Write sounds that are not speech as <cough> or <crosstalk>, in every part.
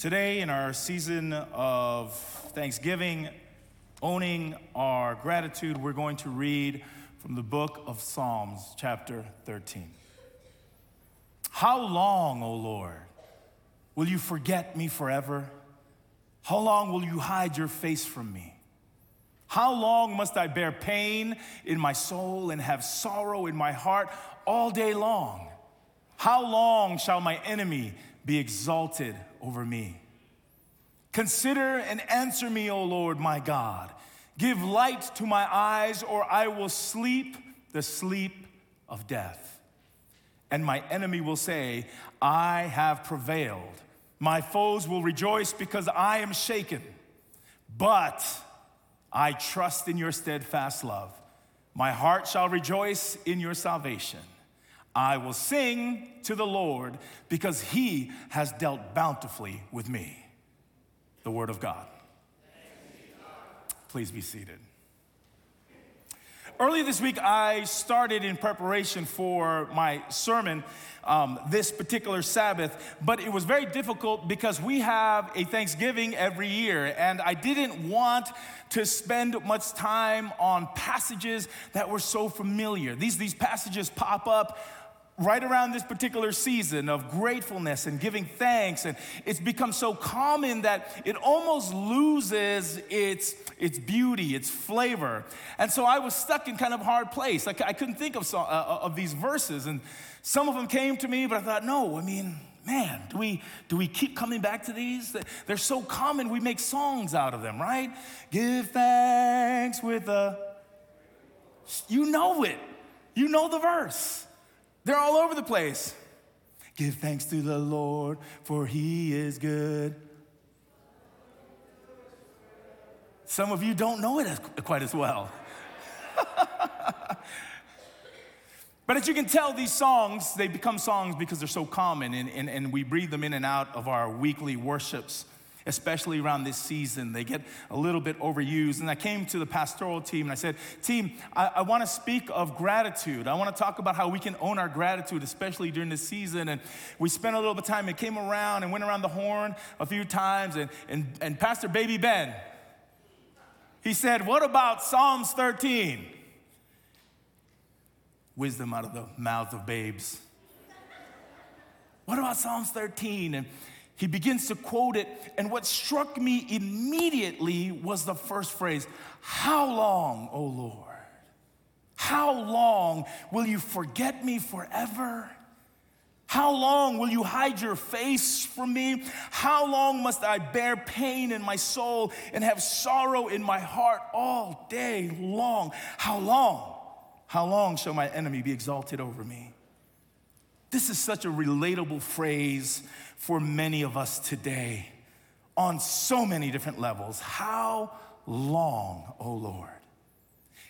Today, in our season of Thanksgiving, owning our gratitude, we're going to read from the book of Psalms, chapter 13. How long, O Lord, will you forget me forever? How long will you hide your face from me? How long must I bear pain in my soul and have sorrow in my heart all day long? How long shall my enemy be exalted over me. Consider and answer me, O Lord my God. Give light to my eyes, or I will sleep the sleep of death. And my enemy will say, I have prevailed. My foes will rejoice because I am shaken. But I trust in your steadfast love. My heart shall rejoice in your salvation. I will sing to the Lord because he has dealt bountifully with me. The word of God. Please be seated. Early this week, I started in preparation for my sermon um, this particular Sabbath, but it was very difficult because we have a Thanksgiving every year, and I didn't want to spend much time on passages that were so familiar. These, these passages pop up right around this particular season of gratefulness and giving thanks and it's become so common that it almost loses its its beauty its flavor. And so i was stuck in kind of hard place. Like i couldn't think of some, uh, uh, of these verses and some of them came to me but i thought no i mean man do we do we keep coming back to these? They're so common we make songs out of them right? Give thanks with a you know it. You know the verse they're all over the place. Give thanks to the Lord, for he is good. Some of you don't know it quite as well. <laughs> but as you can tell, these songs, they become songs because they're so common and, and, and we breathe them in and out of our weekly worships especially around this season. They get a little bit overused. And I came to the pastoral team and I said, Team, I, I want to speak of gratitude. I want to talk about how we can own our gratitude, especially during this season. And we spent a little bit of time and came around and went around the horn a few times. And, and, and Pastor Baby Ben, he said, What about Psalms 13? Wisdom out of the mouths of babes. What about Psalms 13? And he begins to quote it, and what struck me immediately was the first phrase How long, O Lord? How long will you forget me forever? How long will you hide your face from me? How long must I bear pain in my soul and have sorrow in my heart all day long? How long? How long shall my enemy be exalted over me? This is such a relatable phrase for many of us today on so many different levels. How long, O oh Lord?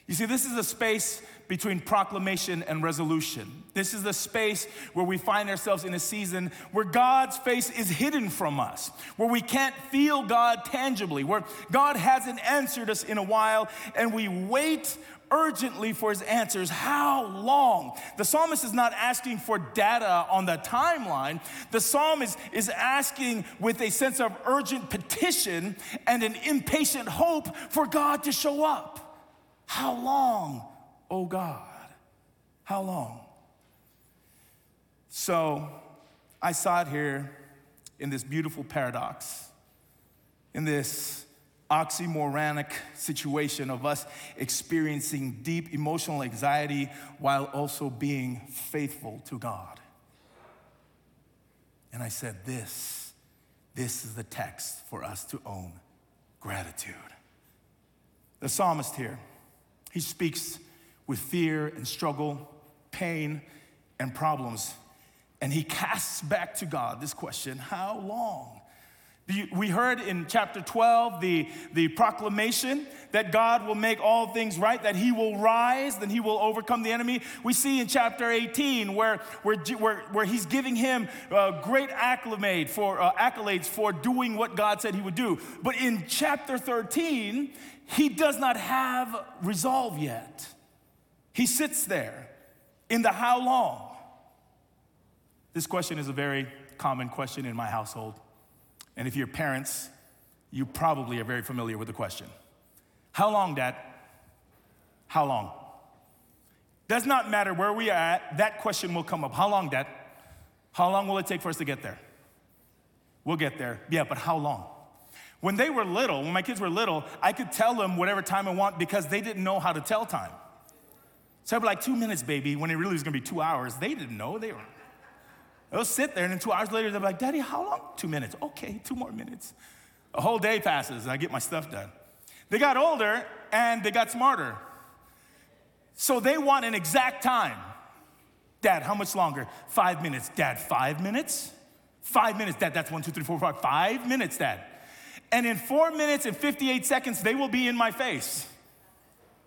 You see, this is a space between proclamation and resolution. This is the space where we find ourselves in a season where God's face is hidden from us, where we can't feel God tangibly, where God hasn't answered us in a while, and we wait urgently for his answers. How long? The psalmist is not asking for data on the timeline. The psalmist is asking with a sense of urgent petition and an impatient hope for God to show up. How long, oh God? How long? So I saw it here in this beautiful paradox, in this oxymoronic situation of us experiencing deep emotional anxiety while also being faithful to God. And I said, This, this is the text for us to own gratitude. The psalmist here, he speaks with fear and struggle, pain and problems, and he casts back to God this question How long? We heard in chapter 12 the, the proclamation that God will make all things right, that he will rise, that he will overcome the enemy. We see in chapter 18 where, where, where, where he's giving him uh, great acclamade for, uh, accolades for doing what God said he would do. But in chapter 13, he does not have resolve yet. He sits there in the how long. This question is a very common question in my household. And if you're parents, you probably are very familiar with the question How long, Dad? How long? Does not matter where we are at, that question will come up. How long, Dad? How long will it take for us to get there? We'll get there. Yeah, but how long? When they were little, when my kids were little, I could tell them whatever time I want because they didn't know how to tell time. So I'd be like, two minutes, baby, when it really was gonna be two hours. They didn't know. They were, they'll sit there, and then two hours later, they're like, Daddy, how long? Two minutes. Okay, two more minutes. A whole day passes, and I get my stuff done. They got older and they got smarter. So they want an exact time. Dad, how much longer? Five minutes. Dad, five minutes? Five minutes, Dad. That's one, two, three, four, five. Five minutes, Dad. And in four minutes and 58 seconds, they will be in my face.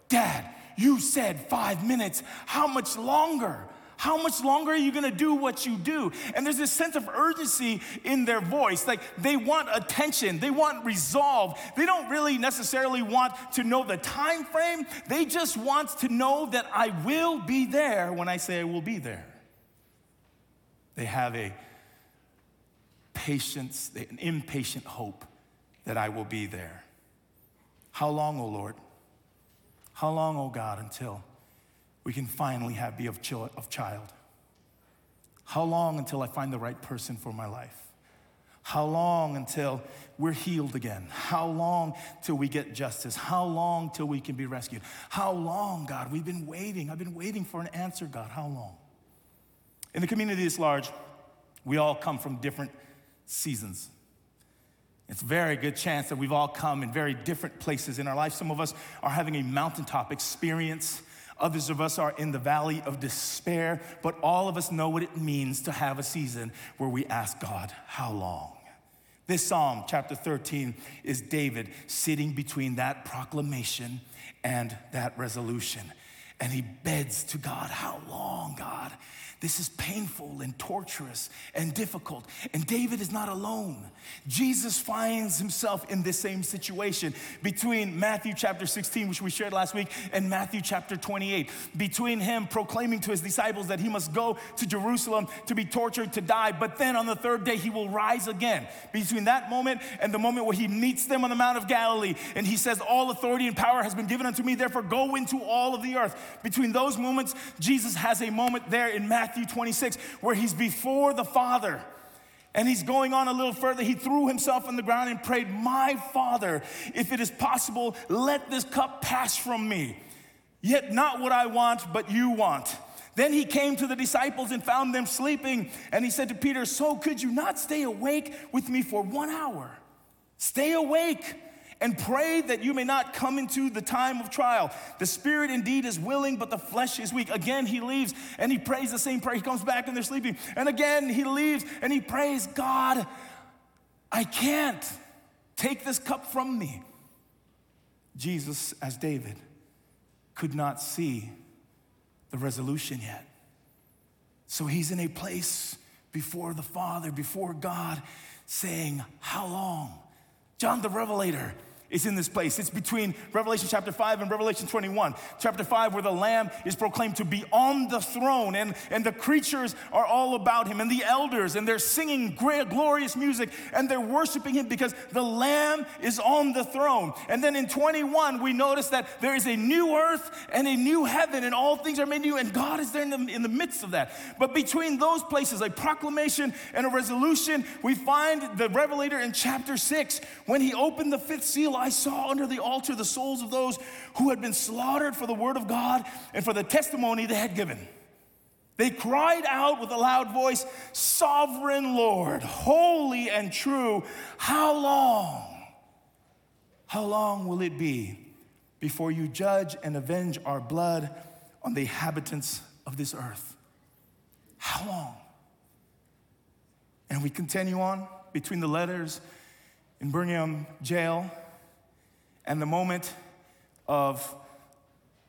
Dad, you said five minutes. How much longer? How much longer are you gonna do what you do? And there's this sense of urgency in their voice. Like they want attention, they want resolve. They don't really necessarily want to know the time frame. They just want to know that I will be there when I say I will be there. They have a patience, an impatient hope that I will be there. How long, O oh Lord? How long, O oh God, until we can finally have be of, of child? How long until I find the right person for my life? How long until we're healed again? How long till we get justice? How long till we can be rescued? How long, God? We've been waiting. I've been waiting for an answer, God. How long? In the community this large, we all come from different seasons. It's a very good chance that we've all come in very different places in our life. Some of us are having a mountaintop experience. Others of us are in the valley of despair, but all of us know what it means to have a season where we ask God, How long? This psalm, chapter 13, is David sitting between that proclamation and that resolution. And he begs to God, How long, God? This is painful and torturous and difficult. And David is not alone. Jesus finds himself in this same situation between Matthew chapter 16, which we shared last week, and Matthew chapter 28. Between him proclaiming to his disciples that he must go to Jerusalem to be tortured, to die, but then on the third day he will rise again. Between that moment and the moment where he meets them on the Mount of Galilee and he says, All authority and power has been given unto me, therefore go into all of the earth. Between those moments, Jesus has a moment there in Matthew Matthew 26, where he's before the Father. And he's going on a little further. He threw himself on the ground and prayed, My Father, if it is possible, let this cup pass from me. Yet not what I want, but you want. Then he came to the disciples and found them sleeping. And he said to Peter, So could you not stay awake with me for one hour? Stay awake and pray that you may not come into the time of trial. The spirit indeed is willing, but the flesh is weak. Again, he leaves and he prays the same prayer. He comes back and they're sleeping. And again, he leaves and he prays, God, I can't take this cup from me. Jesus, as David, could not see the resolution yet. So he's in a place before the Father, before God, saying, How long? John the Revelator is in this place. It's between Revelation chapter 5 and Revelation 21. Chapter 5, where the Lamb is proclaimed to be on the throne, and, and the creatures are all about him, and the elders, and they're singing great, glorious music, and they're worshiping him because the Lamb is on the throne. And then in 21, we notice that there is a new earth and a new heaven, and all things are made new, and God is there in the, in the midst of that. But between those places, a proclamation and a resolution, we find the Revelator in chapter 6 when he opened the fifth seal I saw under the altar the souls of those who had been slaughtered for the word of God and for the testimony they had given. They cried out with a loud voice, Sovereign Lord, holy and true, how long? How long will it be before you judge and avenge our blood on the inhabitants of this earth? How long? And we continue on between the letters in Birmingham jail and the moment of,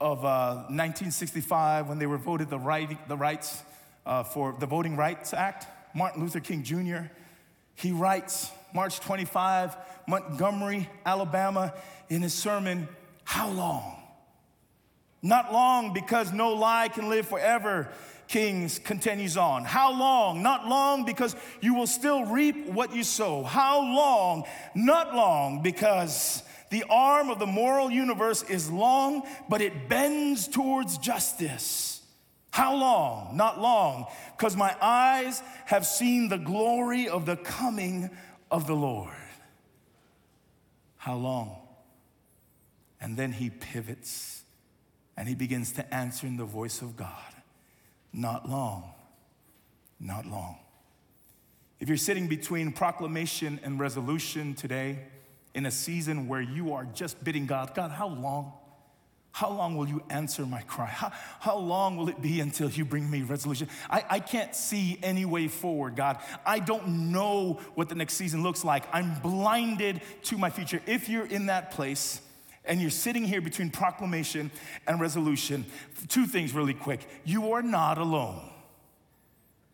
of uh, 1965 when they were voted the, right, the rights uh, for the Voting Rights Act, Martin Luther King Jr., he writes, March 25, Montgomery, Alabama, in his sermon, How long? Not long because no lie can live forever. Kings continues on. How long? Not long, because you will still reap what you sow. How long? Not long, because the arm of the moral universe is long, but it bends towards justice. How long? Not long, because my eyes have seen the glory of the coming of the Lord. How long? And then he pivots and he begins to answer in the voice of God. Not long, not long. If you're sitting between proclamation and resolution today, in a season where you are just bidding God, God, how long? How long will you answer my cry? How, how long will it be until you bring me resolution? I, I can't see any way forward, God. I don't know what the next season looks like. I'm blinded to my future. If you're in that place, and you're sitting here between proclamation and resolution, two things really quick. You are not alone.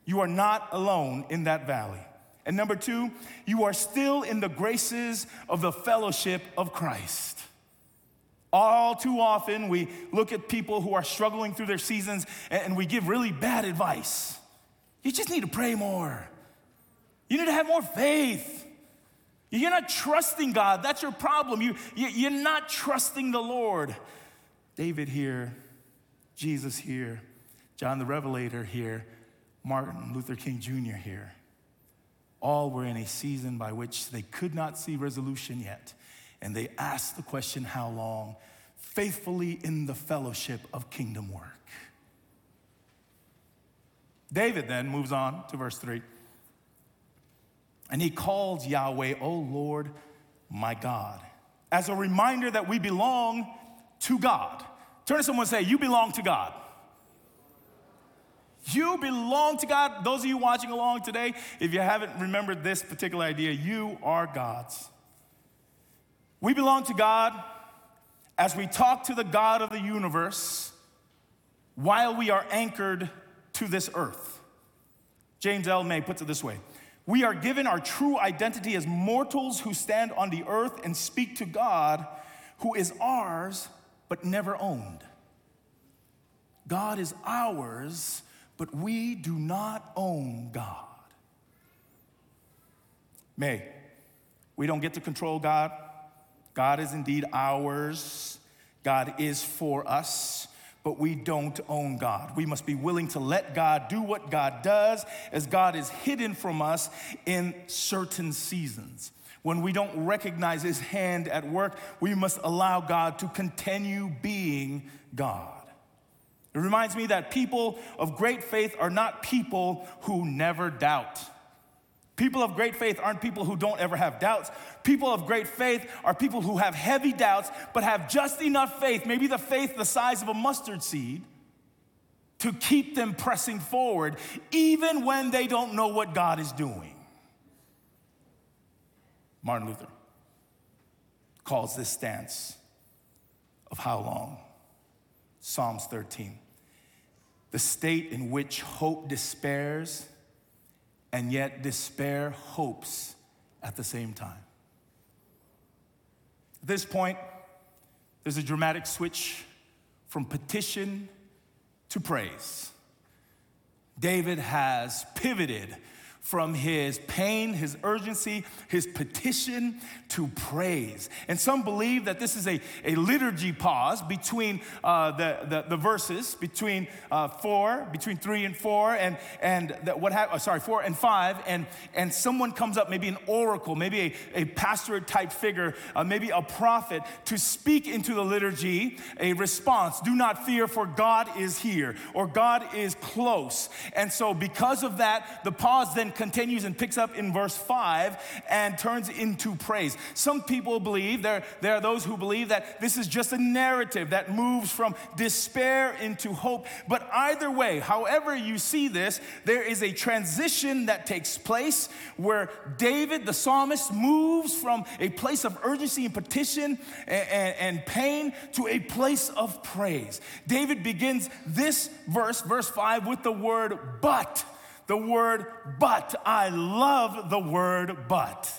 You are not alone in that valley. And number two, you are still in the graces of the fellowship of Christ. All too often, we look at people who are struggling through their seasons and we give really bad advice. You just need to pray more. You need to have more faith. You're not trusting God. That's your problem. You, you, are not trusting the Lord. David here, Jesus here, John the Revelator here, Martin Luther King Jr. here. All were in a season by which they could not see resolution yet. And they asked the question, How long? Faithfully in the fellowship of kingdom work. David then moves on to verse 3. And he calls Yahweh, O Lord, my God, as a reminder that we belong to God. Turn to someone and say, You belong to God. You belong to God. Those of you watching along today, if you haven't remembered this particular idea, you are God's. We belong to God as we talk to the God of the universe while we are anchored to this earth. James L. Mays puts it this way We are given our true identity as mortals who stand on the earth and speak to God, who is ours but never owned. God is ours but we do not own God. May, we don't get to control God. God is indeed ours, God is for us. But we don't own God. We must be willing to let God do what God does, as God is hidden from us in certain seasons. When we don't recognize His hand at work, we must allow God to continue being God. It reminds me that people of great faith are not people who never doubt. People of great faith aren't people who don't ever have doubts. People of great faith are people who have heavy doubts, but have just enough faith, maybe the faith the size of a mustard seed, to keep them pressing forward, even when they don't know what God is doing. Martin Luther calls this stance of how long? Psalms 13. The state in which hope despairs, and yet despair hopes at the same time. At this point, there's a dramatic switch from petition to praise. David has pivoted from his pain, his urgency, his petition to praise. And some believe that this is a, a liturgy pause between uh, the, the, the, verses, between uh, four, between three and four, and, and the, what ha- oh, sorry, four and five, and, and someone comes up, maybe an oracle, maybe a, a pastorate type figure, uh, maybe a prophet, to speak into the liturgy a response. Do not fear, for God is here, or God is close. And so, because of that, the pause then continues and picks up in verse 5 and turns into praise. Some people believe, there, there are those who believe that this is just a narrative that moves from despair into hope. But either way, however you see this, there is a transition that takes place where David, the psalmist, moves from a place of urgency and petition and, and, and pain to a place of praise. David begins this verse, verse 5, with the word but the word but. I love the word but.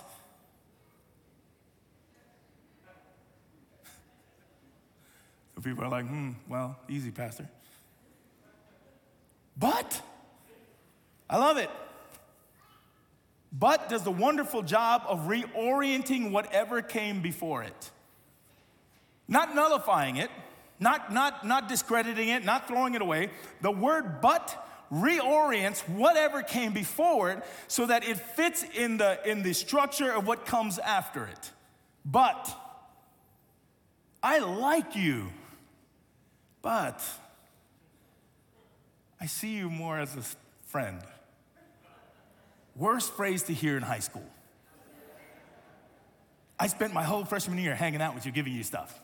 <laughs> People are like, hmm, well, easy, Pastor. But, I love it. But does the wonderful job of reorienting whatever came before it. Not nullifying it, not, not, not discrediting it, not throwing it away. The word but reorients whatever came before it so that it fits in the, in the structure of what comes after it. But I like you, but I see you more as a friend. Worst phrase to hear in high school. I spent my whole freshman year hanging out with you, giving you stuff,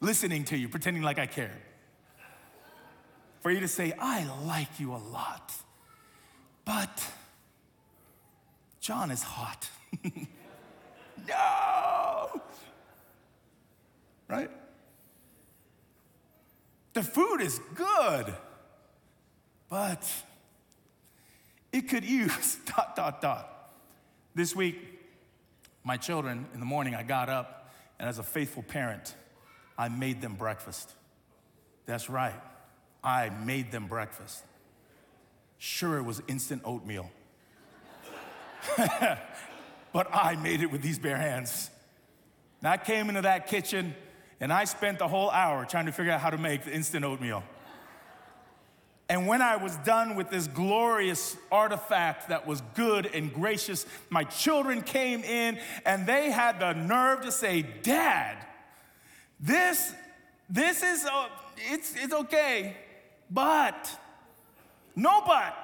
listening to you, pretending like I cared. For you to say, I like you a lot, but John is hot. <laughs> no! Right? The food is good, but it could use <laughs> dot, dot, dot. This week, my children, in the morning, I got up, and as a faithful parent, I made them breakfast. That's right, I made them breakfast. Sure, it was instant oatmeal, <laughs> but I made it with these bare hands. And I came into that kitchen, and I spent the whole hour trying to figure out how to make the instant oatmeal. And when I was done with this glorious artifact that was good and gracious, my children came in and they had the nerve to say, Dad, this, this is, uh, it's, it's okay, but, no but,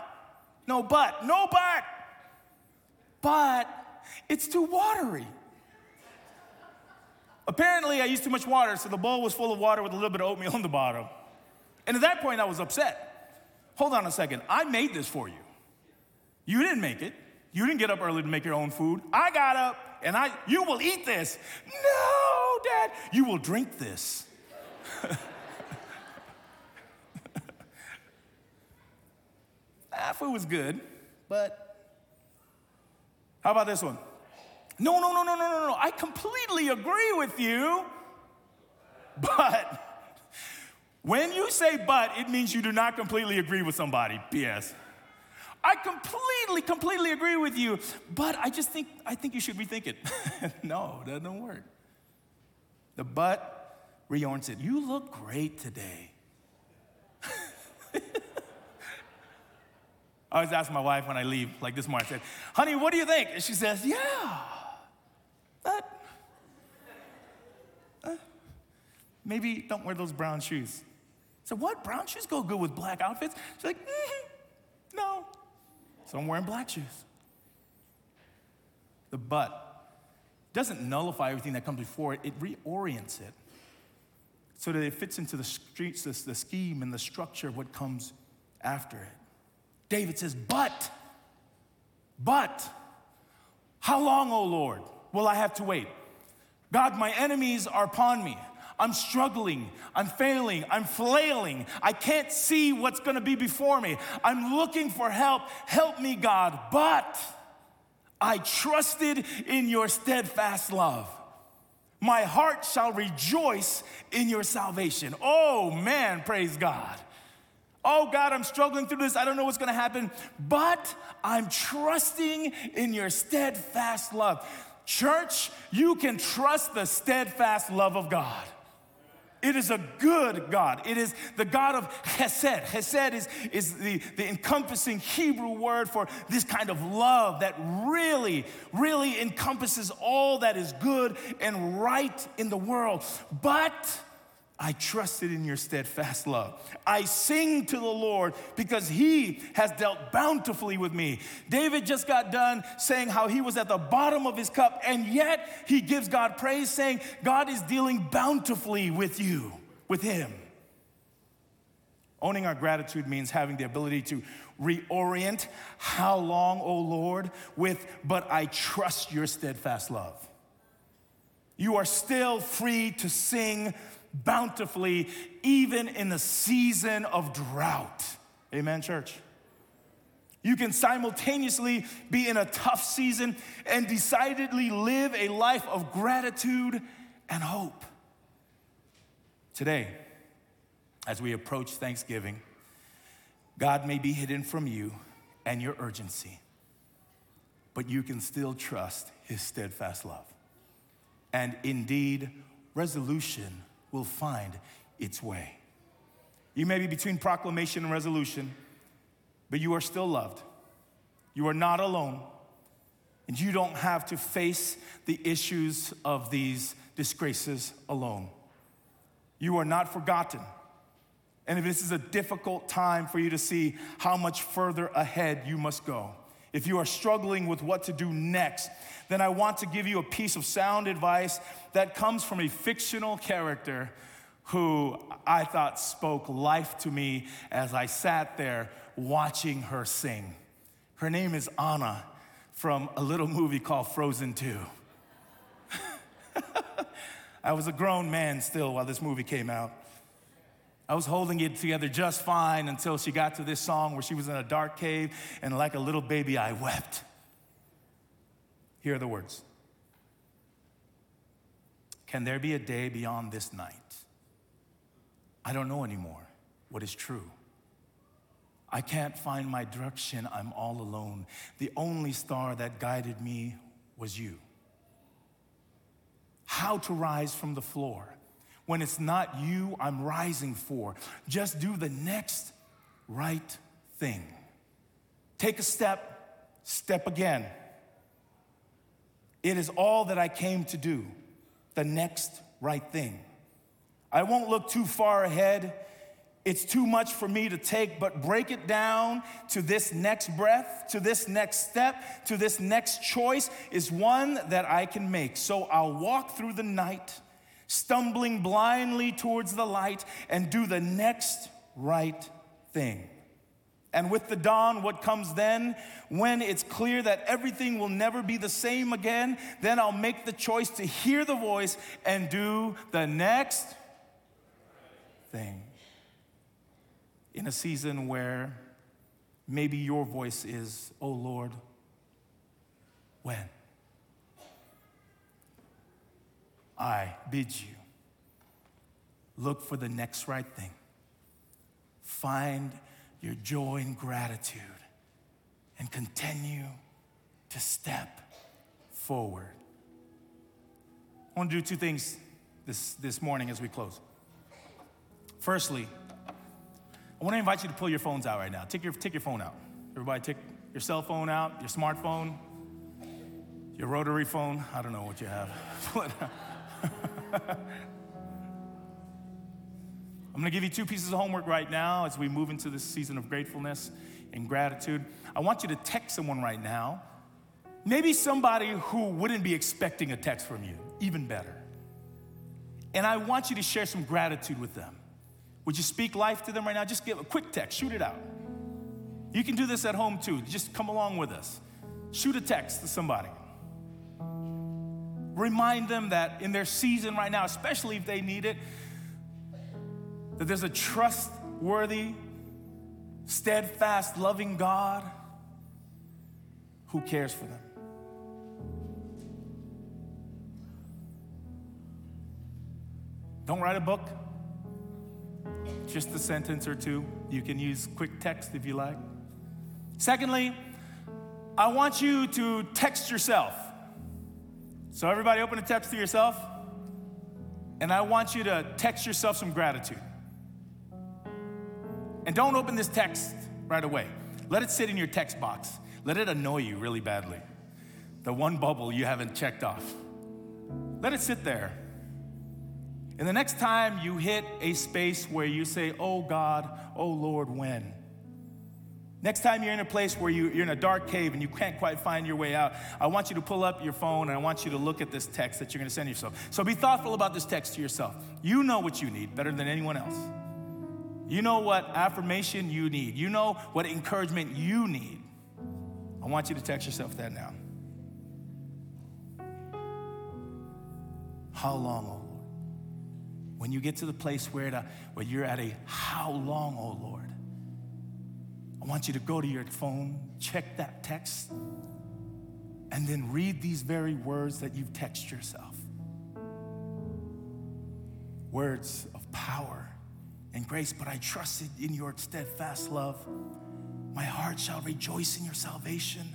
no but, no but, but it's too watery. Apparently, I used too much water, so the bowl was full of water with a little bit of oatmeal on the bottom. And at that point, I was upset. Hold on a second. I made this for you. You didn't make it. You didn't get up early to make your own food. I got up and I, you will eat this. No, Dad, you will drink this. <laughs> ah, food was good, but how about this one? No, no, no, no, no, no, no. I completely agree with you, but when you say but, it means you do not completely agree with somebody. P.S. I completely, completely agree with you, but I just think I think you should rethink it. <laughs> no, that doesn't work. The but reorients it. You look great today. I always ask my wife when I leave, like this morning, I said, honey, what do you think? And she says, yeah, but uh, maybe don't wear those brown shoes. So what? Brown shoes go good with black outfits? She's like, mm-hmm. no. So I'm wearing black shoes. The but doesn't nullify everything that comes before it, it reorients it so that it fits into the streets, the scheme and the structure of what comes after it. David says, but, but, how long, O Lord, will I have to wait? God, my enemies are upon me. I'm struggling, I'm failing, I'm flailing. I can't see what's gonna be before me. I'm looking for help. Help me, God. But I trusted in your steadfast love. My heart shall rejoice in your salvation. Oh man, praise God. Oh God, I'm struggling through this. I don't know what's gonna happen, but I'm trusting in your steadfast love. Church, you can trust the steadfast love of God. It is a good God. It is the God of Hesed. Hesed is, is the, the encompassing Hebrew word for this kind of love that really, really encompasses all that is good and right in the world. But I trusted in your steadfast love. I sing to the Lord because he has dealt bountifully with me. David just got done saying how he was at the bottom of his cup, and yet he gives God praise, saying, God is dealing bountifully with you, with him. Owning our gratitude means having the ability to reorient how long, O Lord, with, but I trust your steadfast love. You are still free to sing bountifully, even in the season of drought. Amen, church? You can simultaneously be in a tough season and decidedly live a life of gratitude and hope. Today, as we approach Thanksgiving, God may be hidden from you and your urgency, but you can still trust his steadfast love. And indeed, resolution will find its way. You may be between proclamation and resolution, but you are still loved. You are not alone, and you don't have to face the issues of these disgraces alone. You are not forgotten. And if this is a difficult time for you to see how much further ahead you must go, if you are struggling with what to do next, then I want to give you a piece of sound advice that comes from a fictional character who I thought spoke life to me as I sat there watching her sing. Her name is Anna from a little movie called Frozen 2. <laughs> I was a grown man still while this movie came out. I was holding it together just fine until she got to this song where she was in a dark cave and like a little baby, I wept. Here are the words Can there be a day beyond this night? I don't know anymore what is true. I can't find my direction. I'm all alone. The only star that guided me was you. How to rise from the floor when it's not you I'm rising for. Just do the next right thing. Take a step, step again. It is all that I came to do, the next right thing. I won't look too far ahead. It's too much for me to take, but break it down to this next breath, to this next step, to this next choice is one that I can make. So I'll walk through the night stumbling blindly towards the light, and do the next right thing. And with the dawn, what comes then, when it's clear that everything will never be the same again, then I'll make the choice to hear the voice and do the next thing. In a season where maybe your voice is, Oh Lord, when? I bid you look for the next right thing. Find your joy and gratitude and continue to step forward. I want to do two things this, this morning as we close. Firstly, I want to invite you to pull your phones out right now. Take your, take your phone out. Everybody, take your cell phone out, your smartphone, your rotary phone. I don't know what you have. <laughs> <laughs> I'm gonna give you two pieces of homework right now as we move into this season of gratefulness and gratitude. I want you to text someone right now, maybe somebody who wouldn't be expecting a text from you, even better. And I want you to share some gratitude with them. Would you speak life to them right now? Just give a quick text, shoot it out. You can do this at home too. Just come along with us. Shoot a text to somebody remind them that in their season right now, especially if they need it, that there's a trustworthy, steadfast, loving God who cares for them. Don't write a book, just a sentence or two. You can use quick text if you like. Secondly, I want you to text yourself. So, everybody, open a text to yourself. And I want you to text yourself some gratitude. And don't open this text right away. Let it sit in your text box. Let it annoy you really badly. The one bubble you haven't checked off. Let it sit there. And the next time you hit a space where you say, Oh God, oh Lord, when? Next time you're in a place where you, are in a dark cave and you can't quite find your way out, I want you to pull up your phone and I want you to look at this text that you're going to send yourself. So be thoughtful about this text to yourself. You know what you need better than anyone else. You know what affirmation you need. You know what encouragement you need. I want you to text yourself that now. How long, oh Lord? When you get to the place where, to, uh, where you're at a how long, oh Lord? I want you to go to your phone, check that text, and then read these very words that you've texted yourself. Words of power, and grace, but I trusted in your steadfast love. My heart shall rejoice in your salvation.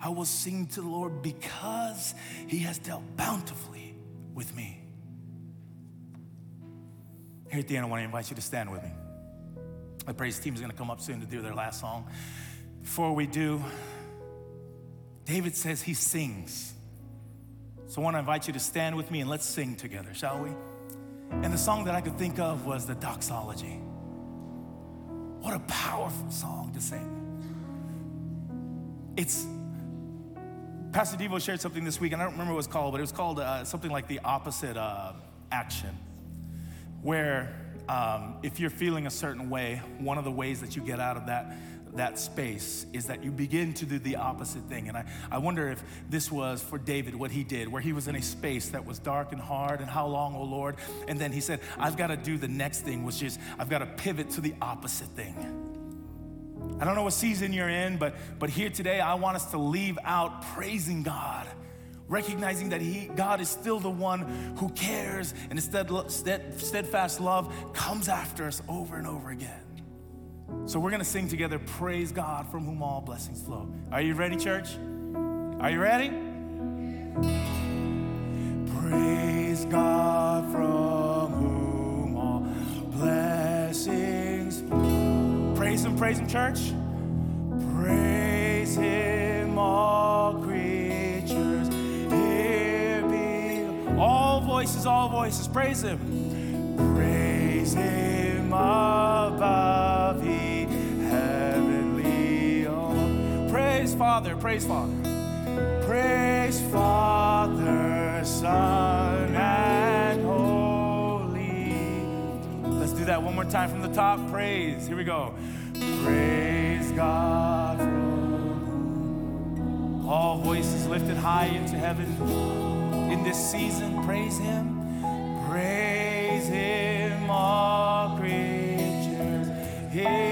I will sing to the Lord because he has dealt bountifully with me. Here at the end, I want to invite you to stand with me. The praise team is going to come up soon to do their last song. Before we do, David says he sings. So I want to invite you to stand with me and let's sing together, shall we? And the song that I could think of was the doxology. What a powerful song to sing. It's Pastor Devo shared something this week, and I don't remember what it was called, but it was called uh, something like the opposite uh, action, where um, if you're feeling a certain way, one of the ways that you get out of that that space is that you begin to do the opposite thing. And I, I wonder if this was for David what he did, where he was in a space that was dark and hard, and how long, oh Lord? And then he said, I've got to do the next thing, which is I've got to pivot to the opposite thing. I don't know what season you're in, but, but here today, I want us to leave out praising God recognizing that he, God is still the one who cares and his steadfast love comes after us over and over again. So we're going to sing together, Praise God from whom all blessings flow. Are you ready, church? Are you ready? Praise God from whom all blessings flow. Praise Him, praise Him, church. Praise Him, all creatures All voices, praise Him. Praise Him above. the heavenly. Praise Father, praise Father. Praise Father, Son, and Holy. Let's do that one more time from the top. Praise. Here we go. Praise God all voices lifted high into heaven. In this season, praise Him. Praise Him, all creatures. Here